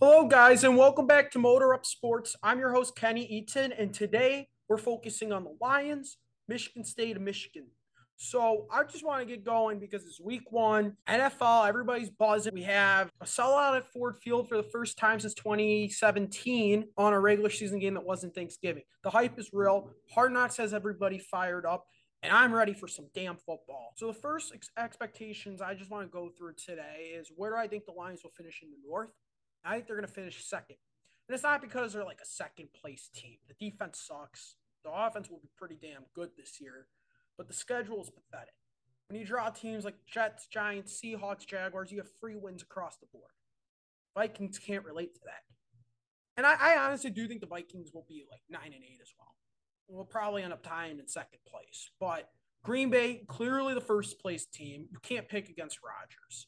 Hello, guys, and welcome back to Motor Up Sports. I'm your host, Kenny Eaton, and today we're focusing on the Lions, Michigan State, and Michigan. So I just want to get going because it's week one, NFL, everybody's buzzing. We have a sellout at Ford Field for the first time since 2017 on a regular season game that wasn't Thanksgiving. The hype is real. Hard Knocks has everybody fired up and I'm ready for some damn football. So the first ex- expectations I just want to go through today is where do I think the Lions will finish in the North? I think they're going to finish second. And it's not because they're like a second place team. The defense sucks. The offense will be pretty damn good this year, but the schedule is pathetic. When you draw teams like Jets, Giants, Seahawks, Jaguars, you have free wins across the board. Vikings can't relate to that. And I, I honestly do think the Vikings will be like nine and eight as well. We'll probably end up tying in second place. But Green Bay, clearly the first place team. You can't pick against Rodgers.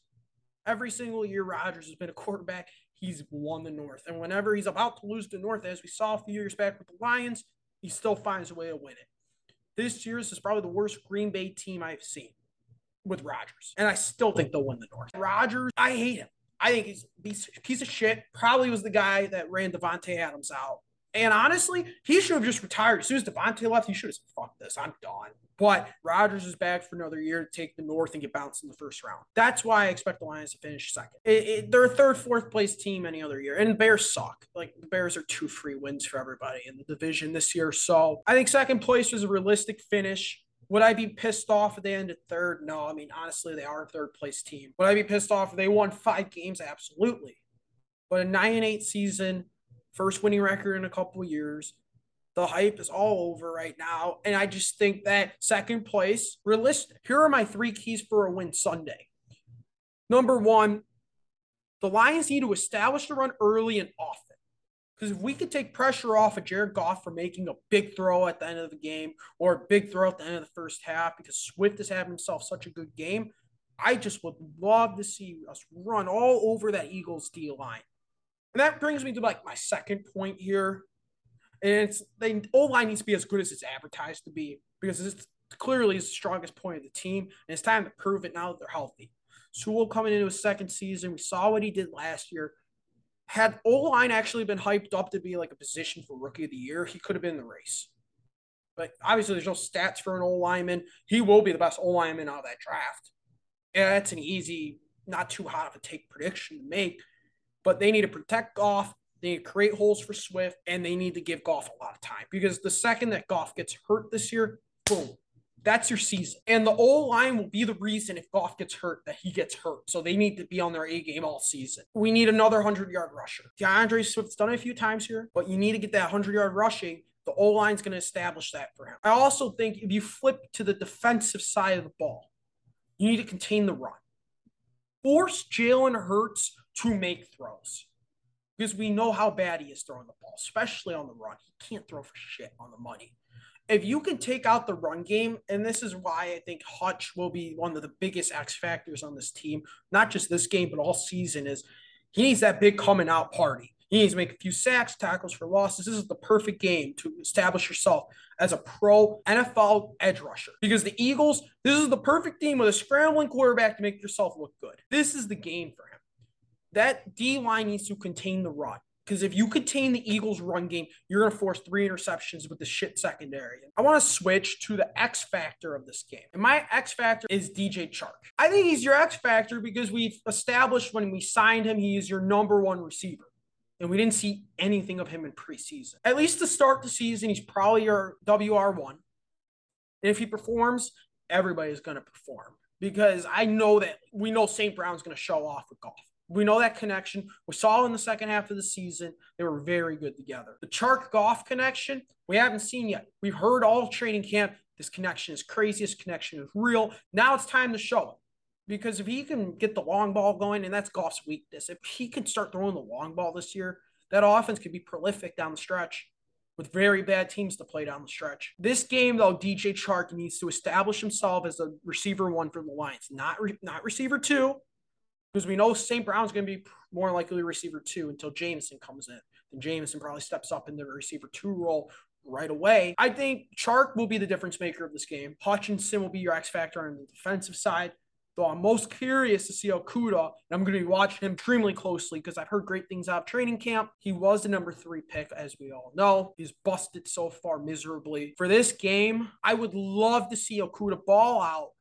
Every single year Rodgers has been a quarterback he's won the North. And whenever he's about to lose the North, as we saw a few years back with the Lions, he still finds a way to win it. This year's is probably the worst Green Bay team I've seen with Rodgers. And I still think they'll win the North. Rodgers, I hate him. I think he's a piece of shit. Probably was the guy that ran Davante Adams out and honestly, he should have just retired. As soon as Davante left, he should have said, fuck this, I'm done. But Rodgers is back for another year to take the North and get bounced in the first round. That's why I expect the Lions to finish second. It, it, they're a third, fourth place team any other year. And Bears suck. Like the Bears are two free wins for everybody in the division this year. So I think second place was a realistic finish. Would I be pissed off if they ended third? No. I mean, honestly, they are a third place team. Would I be pissed off if they won five games? Absolutely. But a nine and eight season, first winning record in a couple years. The hype is all over right now. And I just think that second place, realistic. Here are my three keys for a win Sunday. Number one, the Lions need to establish the run early and often. Because if we could take pressure off of Jared Goff for making a big throw at the end of the game or a big throw at the end of the first half, because Swift has had himself such a good game, I just would love to see us run all over that Eagles D line. And that brings me to like my second point here. And it's the O line needs to be as good as it's advertised to be because it's clearly is the strongest point of the team. And it's time to prove it now that they're healthy. Sewell coming into his second season. We saw what he did last year. Had O line actually been hyped up to be like a position for rookie of the year, he could have been in the race. But obviously, there's no stats for an O lineman. He will be the best O lineman out of that draft. Yeah, that's an easy, not too hot of a take prediction to make but they need to protect Goff. They need to create holes for Swift, and they need to give Goff a lot of time because the second that Goff gets hurt this year, boom, that's your season. And the O line will be the reason if Goff gets hurt that he gets hurt. So they need to be on their A game all season. We need another 100 yard rusher. D'Andre Swift's done it a few times here, but you need to get that 100 yard rushing. The O line's going to establish that for him. I also think if you flip to the defensive side of the ball, you need to contain the run. Force Jalen Hurts to make throws because we know how bad he is throwing the ball, especially on the run. He can't throw for shit on the money. If you can take out the run game, and this is why I think Hutch will be one of the biggest X factors on this team, not just this game, but all season, is he needs that big coming out party. He needs to make a few sacks, tackles for losses. This is the perfect game to establish yourself as a pro NFL edge rusher. Because the Eagles, this is the perfect team with a scrambling quarterback to make yourself look good. This is the game for him that D line needs to contain the run. Because if you contain the Eagles' run game, you're going to force three interceptions with the shit secondary. I want to switch to the X factor of this game. And my X factor is DJ Chark. I think he's your X factor because we've established when we signed him, he is your number one receiver. And we didn't see anything of him in preseason. At least to start the season, he's probably your WR1. And if he performs, everybody's going to perform because I know that we know St. Brown's going to show off with Goff. We know that connection. We saw in the second half of the season. They were very good together. The Chark Goff connection, we haven't seen yet. We've heard all training camp. This connection is crazy. This connection is real. Now it's time to show it. Because if he can get the long ball going, and that's Goff's weakness, if he can start throwing the long ball this year, that offense could be prolific down the stretch with very bad teams to play down the stretch. This game, though, DJ Chark needs to establish himself as a receiver one for the Lions, not re- not receiver two, because we know St. Brown's going to be more likely receiver two until Jameson comes in. Then Jameson probably steps up in the receiver two role right away. I think Chark will be the difference maker of this game. Hutchinson will be your X factor on the defensive side. Though I'm most curious to see Okudah, and I'm going to be watching him extremely closely because I've heard great things out of training camp. He was the number three pick, as we all know. He's busted so far miserably. For this game, I would love to see Okudah ball out,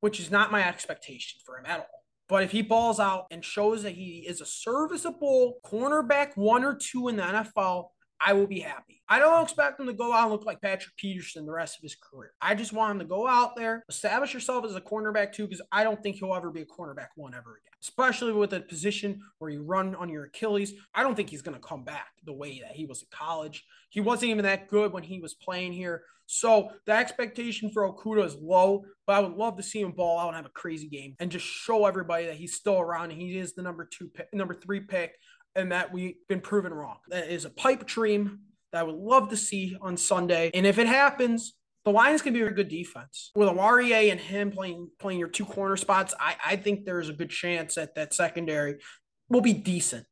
which is not my expectation for him at all. But if he balls out and shows that he is a serviceable cornerback one or two in the NFL, I will be happy. I don't expect him to go out and look like Patrick Peterson the rest of his career. I just want him to go out there, establish yourself as a cornerback too, because I don't think he'll ever be a cornerback one ever again, especially with a position where you run on your Achilles. I don't think he's going to come back the way that he was in college. He wasn't even that good when he was playing here. So the expectation for Okudah is low, but I would love to see him ball out and have a crazy game and just show everybody that he's still around and he is the number two pick, number three pick and that we've been proven wrong. That is a pipe dream that I would love to see on Sunday. And if it happens, the Lions can be a good defense. With Oruwariye and him playing playing your two corner spots, I, I think there's a good chance that that secondary will be decent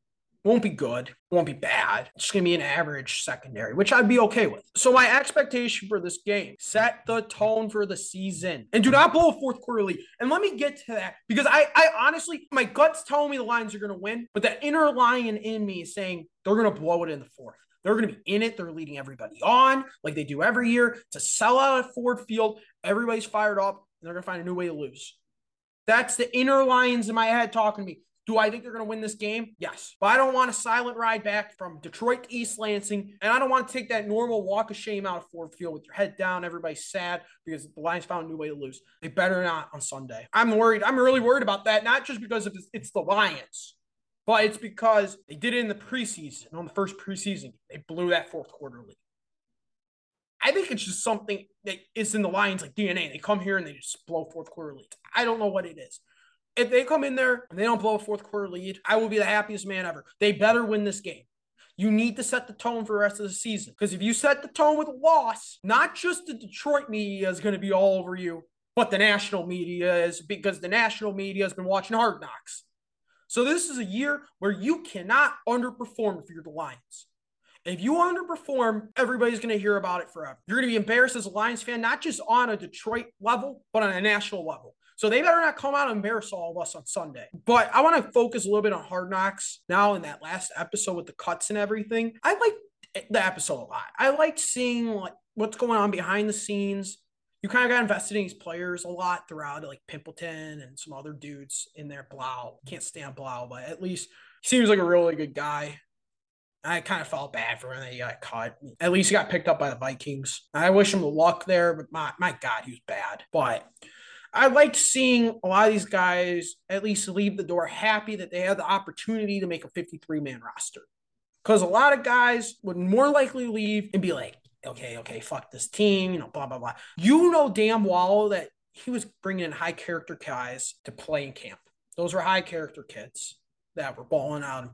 won't be good, won't be bad. It's going to be an average secondary, which I'd be okay with. So my expectation for this game, set the tone for the season and do not blow a fourth quarter lead. And let me get to that because I, I honestly, my gut's telling me the Lions are going to win, but the inner lion in me is saying they're going to blow it in the fourth. They're going to be in it. They're leading everybody on like they do every year to sell out at Ford Field. Everybody's fired up and they're going to find a new way to lose. That's the inner lions in my head talking to me. Do I think they're going to win this game? Yes. But I don't want a silent ride back from Detroit to East Lansing. And I don't want to take that normal walk of shame out of Ford Field with your head down. Everybody's sad because the Lions found a new way to lose. They better not on Sunday. I'm worried. I'm really worried about that, not just because of it's the Lions, but it's because they did it in the preseason. On the first preseason, they blew that fourth quarter lead. I think it's just something that is in the Lions like DNA. They come here and they just blow fourth quarter leads. I don't know what it is if they come in there and they don't blow a fourth quarter lead, I will be the happiest man ever. They better win this game. You need to set the tone for the rest of the season. Because if you set the tone with a loss, not just the Detroit media is going to be all over you, but the national media is because the national media has been watching Hard Knocks. So this is a year where you cannot underperform if you're the Lions. If you underperform, everybody's going to hear about it forever. You're going to be embarrassed as a Lions fan, not just on a Detroit level, but on a national level. So they better not come out and embarrass all of us on Sunday. But I want to focus a little bit on Hard Knocks now in that last episode with the cuts and everything. I like the episode a lot. I liked seeing like what's going on behind the scenes. You kind of got invested in these players a lot throughout, like Pimpleton and some other dudes in there. Blough can't stand Blough, but at least he seems like a really good guy. I kind of felt bad for him that he got cut. At least he got picked up by the Vikings. I wish him luck there, but my, my God, he was bad. But I liked seeing a lot of these guys at least leave the door happy that they had the opportunity to make a 53 man roster. Because a lot of guys would more likely leave and be like, okay, okay, fuck this team, you know, blah, blah, blah. You know damn well that he was bringing in high character guys to play in camp. Those were high character kids that were balling out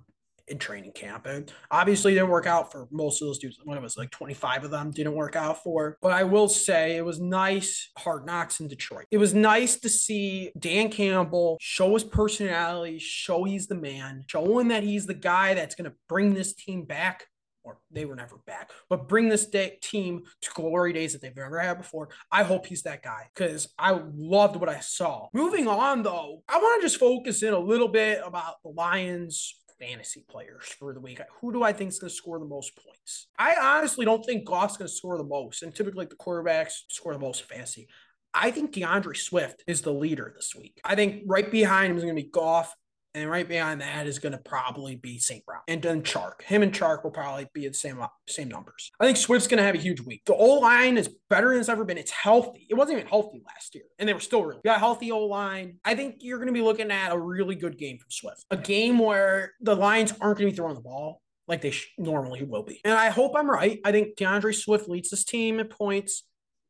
in training camp. And obviously didn't work out for most of those dudes. One of us, like 25 of them didn't work out for. But I will say it was nice hard knocks in Detroit. It was nice to see Dan Campbell show his personality, show he's the man, showing that he's the guy that's going to bring this team back or they were never back, but bring this day, team to glory days that they've never had before. I hope he's that guy because I loved what I saw. Moving on, though, I want to just focus in a little bit about the Lions fantasy players for the week. Who do I think is going to score the most points? I honestly don't think Goff's going to score the most, and typically the quarterbacks score the most fantasy. I think D'Andre Swift is the leader this week. I think right behind him is going to be Goff, and right behind that is going to probably be St. Brown. And then Chark. Him and Chark will probably be the same same numbers. I think Swift's going to have a huge week. The O line is better than it's ever been. It's healthy. It wasn't even healthy last year, and they were still really got healthy O line. I think you're going to be looking at a really good game from Swift. A game where the Lions aren't going to be throwing the ball like they sh- normally will be. And I hope I'm right. I think D'Andre Swift leads this team in points.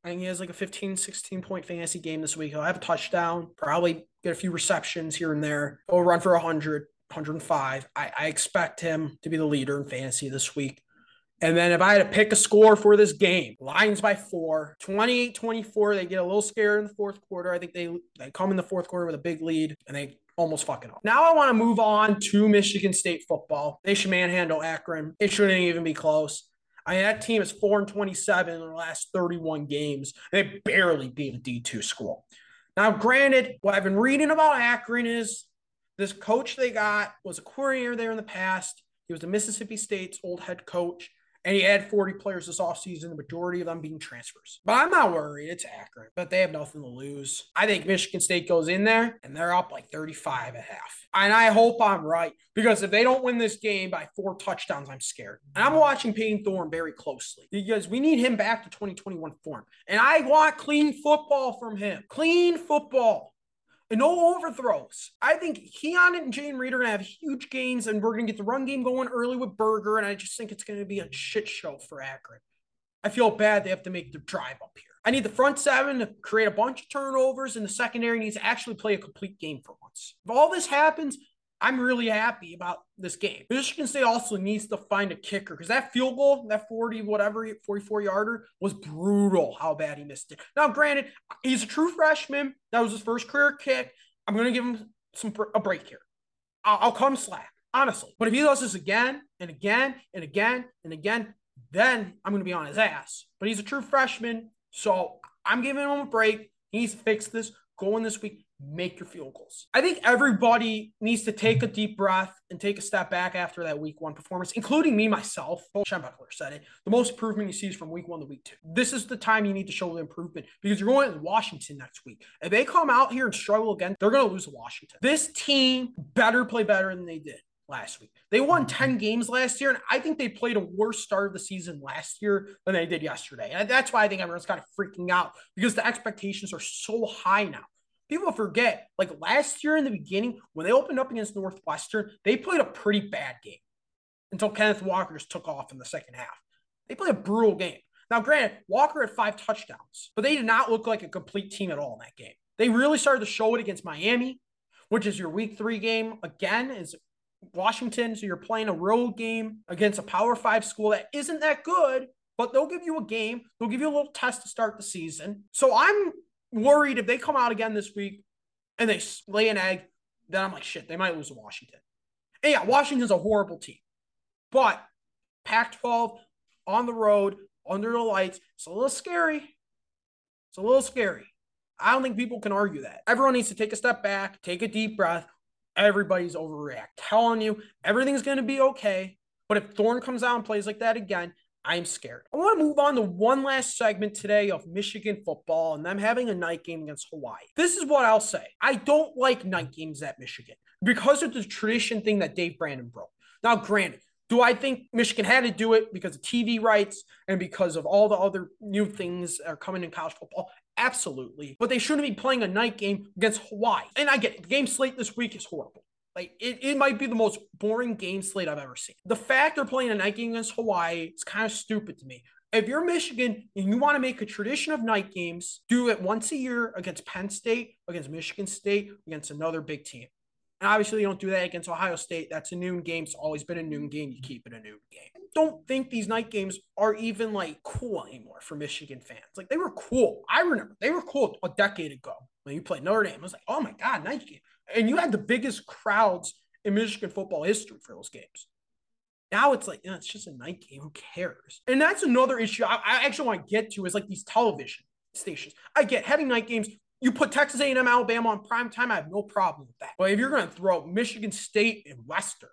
I think he has like a 15, 16 point fantasy game this week. He'll have a touchdown, probably get a few receptions here and there. He'll run for 100, 105. I, I expect him to be the leader in fantasy this week. And then if I had to pick a score for this game, Lions by four, 28 24. They get a little scared in the fourth quarter. I think they, they come in the fourth quarter with a big lead and they almost fucking up. Now I want to move on to Michigan State football. They should manhandle Akron. It shouldn't even be close. I mean, that team is 4 and 27 in the last 31 games. They barely beat a D2 school. Now, granted, what I've been reading about Akron is this coach they got was a coordinator there in the past. He was the Mississippi State's old head coach and he had 40 players this offseason, the majority of them being transfers. But I'm not worried. It's accurate, but they have nothing to lose. I think Michigan State goes in there and they're up like 35 at half. And I hope I'm right because if they don't win this game by four touchdowns, I'm scared. And I'm watching Payton Thorne very closely because we need him back to 2021 form. And I want clean football from him. Clean football and no overthrows. I think Keon and Jayden Reed are going to have huge gains, and we're going to get the run game going early with Berger. And I just think it's going to be a shit show for Akron. I feel bad they have to make the drive up here. I need the front seven to create a bunch of turnovers, and the secondary needs to actually play a complete game for once. If all this happens, I'm really happy about this game. Michigan State also needs to find a kicker because that field goal, that 40, whatever, 44 yarder was brutal how bad he missed it. Now, granted, he's a true freshman. That was his first career kick. I'm going to give him some a break here. I'll, I'll come slack, honestly. But if he does this again and again and again and again, then I'm going to be on his ass. But he's a true freshman. So I'm giving him a break. He needs to fix this going this week make your field goals. I think everybody needs to take a deep breath and take a step back after that week one performance, including me myself. Schembechler said it. The most improvement you see is from week one to week two. This is the time you need to show the improvement because you're going to Washington next week. If they come out here and struggle again, they're going to lose to Washington. This team better play better than they did last week. They won mm-hmm. 10 games last year, and I think they played a worse start of the season last year than they did yesterday. And that's why I think everyone's kind of freaking out because the expectations are so high now people forget, like last year in the beginning, when they opened up against Northwestern, they played a pretty bad game until Kenneth Walker just took off in the second half. They played a brutal game. Now, granted, Walker had five touchdowns, but they did not look like a complete team at all in that game. They really started to show it against Miami, which is your week three game. Again, is Washington. So you're playing a road game against a power five school that isn't that good, but they'll give you a game. They'll give you a little test to start the season. So I'm worried if they come out again this week and they lay an egg, then I'm like, shit, they might lose to Washington. And yeah, Washington's a horrible team. But Pac 12 on the road, under the lights, it's a little scary. It's a little scary. I don't think people can argue that. Everyone needs to take a step back, take a deep breath. Everybody's overreact. Telling you everything's going to be okay. But if Thorne comes out and plays like that again, I'm scared. I want to move on to one last segment today of Michigan football and them having a night game against Hawaii. This is what I'll say. I don't like night games at Michigan because of the tradition thing that Dave Brandon broke. Now, granted, do I think Michigan had to do it because of TV rights and because of all the other new things that are coming in college football? Absolutely. But they shouldn't be playing a night game against Hawaii. And I get it. The game slate this week is horrible. Like it, it might be the most boring game slate I've ever seen. The fact they're playing a night game against Hawaii is kind of stupid to me. If you're Michigan and you want to make a tradition of night games, do it once a year against Penn State, against Michigan State, against another big team. And obviously, you don't do that against Ohio State. That's a noon game. It's always been a noon game. You keep it a noon game. Don't think these night games are even like cool anymore for Michigan fans. Like they were cool. I remember they were cool a decade ago when you played Notre Dame. I was like, oh my God, night game and you had the biggest crowds in Michigan football history for those games. Now it's like, it's just a night game. Who cares? And that's another issue I, I actually want to get to is like these television stations. I get having night games. You put Texas A&M, Alabama on prime time. I have no problem with that. But if you're going to throw Michigan State and Western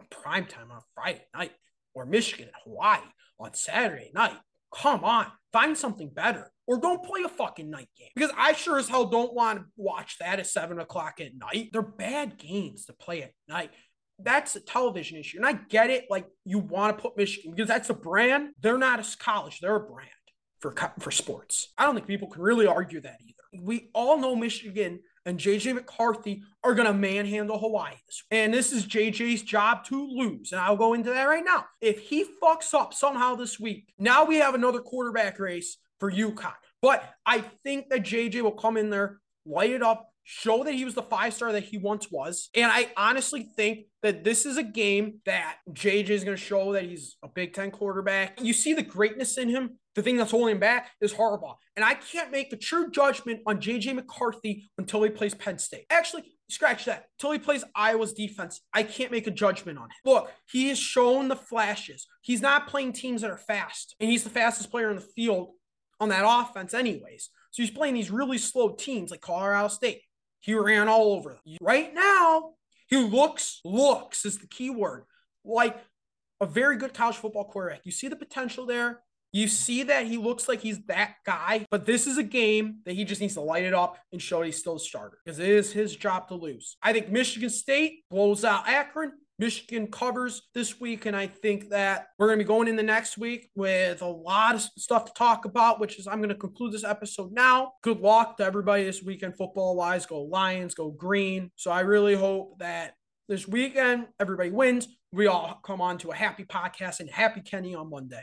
on prime time on Friday night, or Michigan and Hawaii on Saturday night, come on, find something better or don't play a fucking night game because I sure as hell don't want to watch that at seven o'clock at night. They're bad games to play at night. That's a television issue. And I get it. Like you want to put Michigan because that's a brand. They're not a college, they're a brand for, for sports. I don't think people can really argue that either. We all know Michigan and JJ McCarthy are going to manhandle Hawaii. And this is JJ's job to lose. And I'll go into that right now. If he fucks up somehow this week, now we have another quarterback race for UConn. But I think that JJ will come in there, light it up, show that he was the five star that he once was. And I honestly think that this is a game that JJ is going to show that he's a Big Ten quarterback. You see the greatness in him. The thing that's holding him back is Harbaugh. And I can't make a true judgment on JJ McCarthy until he plays Penn State. Actually, scratch that. Until he plays Iowa's defense, I can't make a judgment on him. Look, he has shown the flashes. He's not playing teams that are fast, and he's the fastest player in the field on that offense, anyways. So he's playing these really slow teams like Colorado State. He ran all over them. Right now, he looks, looks is the key word, like a very good college football quarterback. You see the potential there. You see that he looks like he's that guy, but this is a game that he just needs to light it up and show he's still a starter because it is his job to lose. I think Michigan State blows out Akron. Michigan covers this week, and I think that we're going to be going in the next week with a lot of stuff to talk about, which is I'm going to conclude this episode now. Good luck to everybody this weekend, football wise. Go Lions, go green. So I really hope that this weekend everybody wins. We all come on to a happy podcast and happy Kenny on Monday.